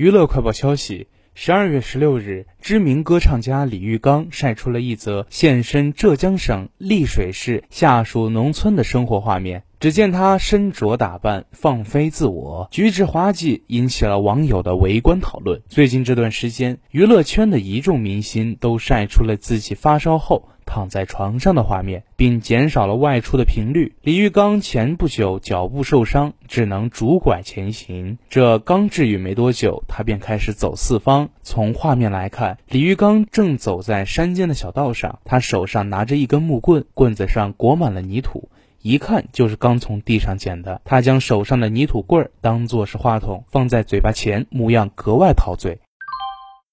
娱乐快报消息：十二月十六日，知名歌唱家李玉刚晒出了一则现身浙江省丽水市下属农村的生活画面。只见他身着打扮，放飞自我，举止滑稽，引起了网友的围观讨论。最近这段时间，娱乐圈的一众明星都晒出了自己发烧后。躺在床上的画面，并减少了外出的频率。李玉刚前不久脚部受伤，只能拄拐前行。这刚治愈没多久，他便开始走四方。从画面来看，李玉刚正走在山间的小道上，他手上拿着一根木棍，棍子上裹满了泥土，一看就是刚从地上捡的。他将手上的泥土棍儿当做是话筒，放在嘴巴前，模样格外陶醉。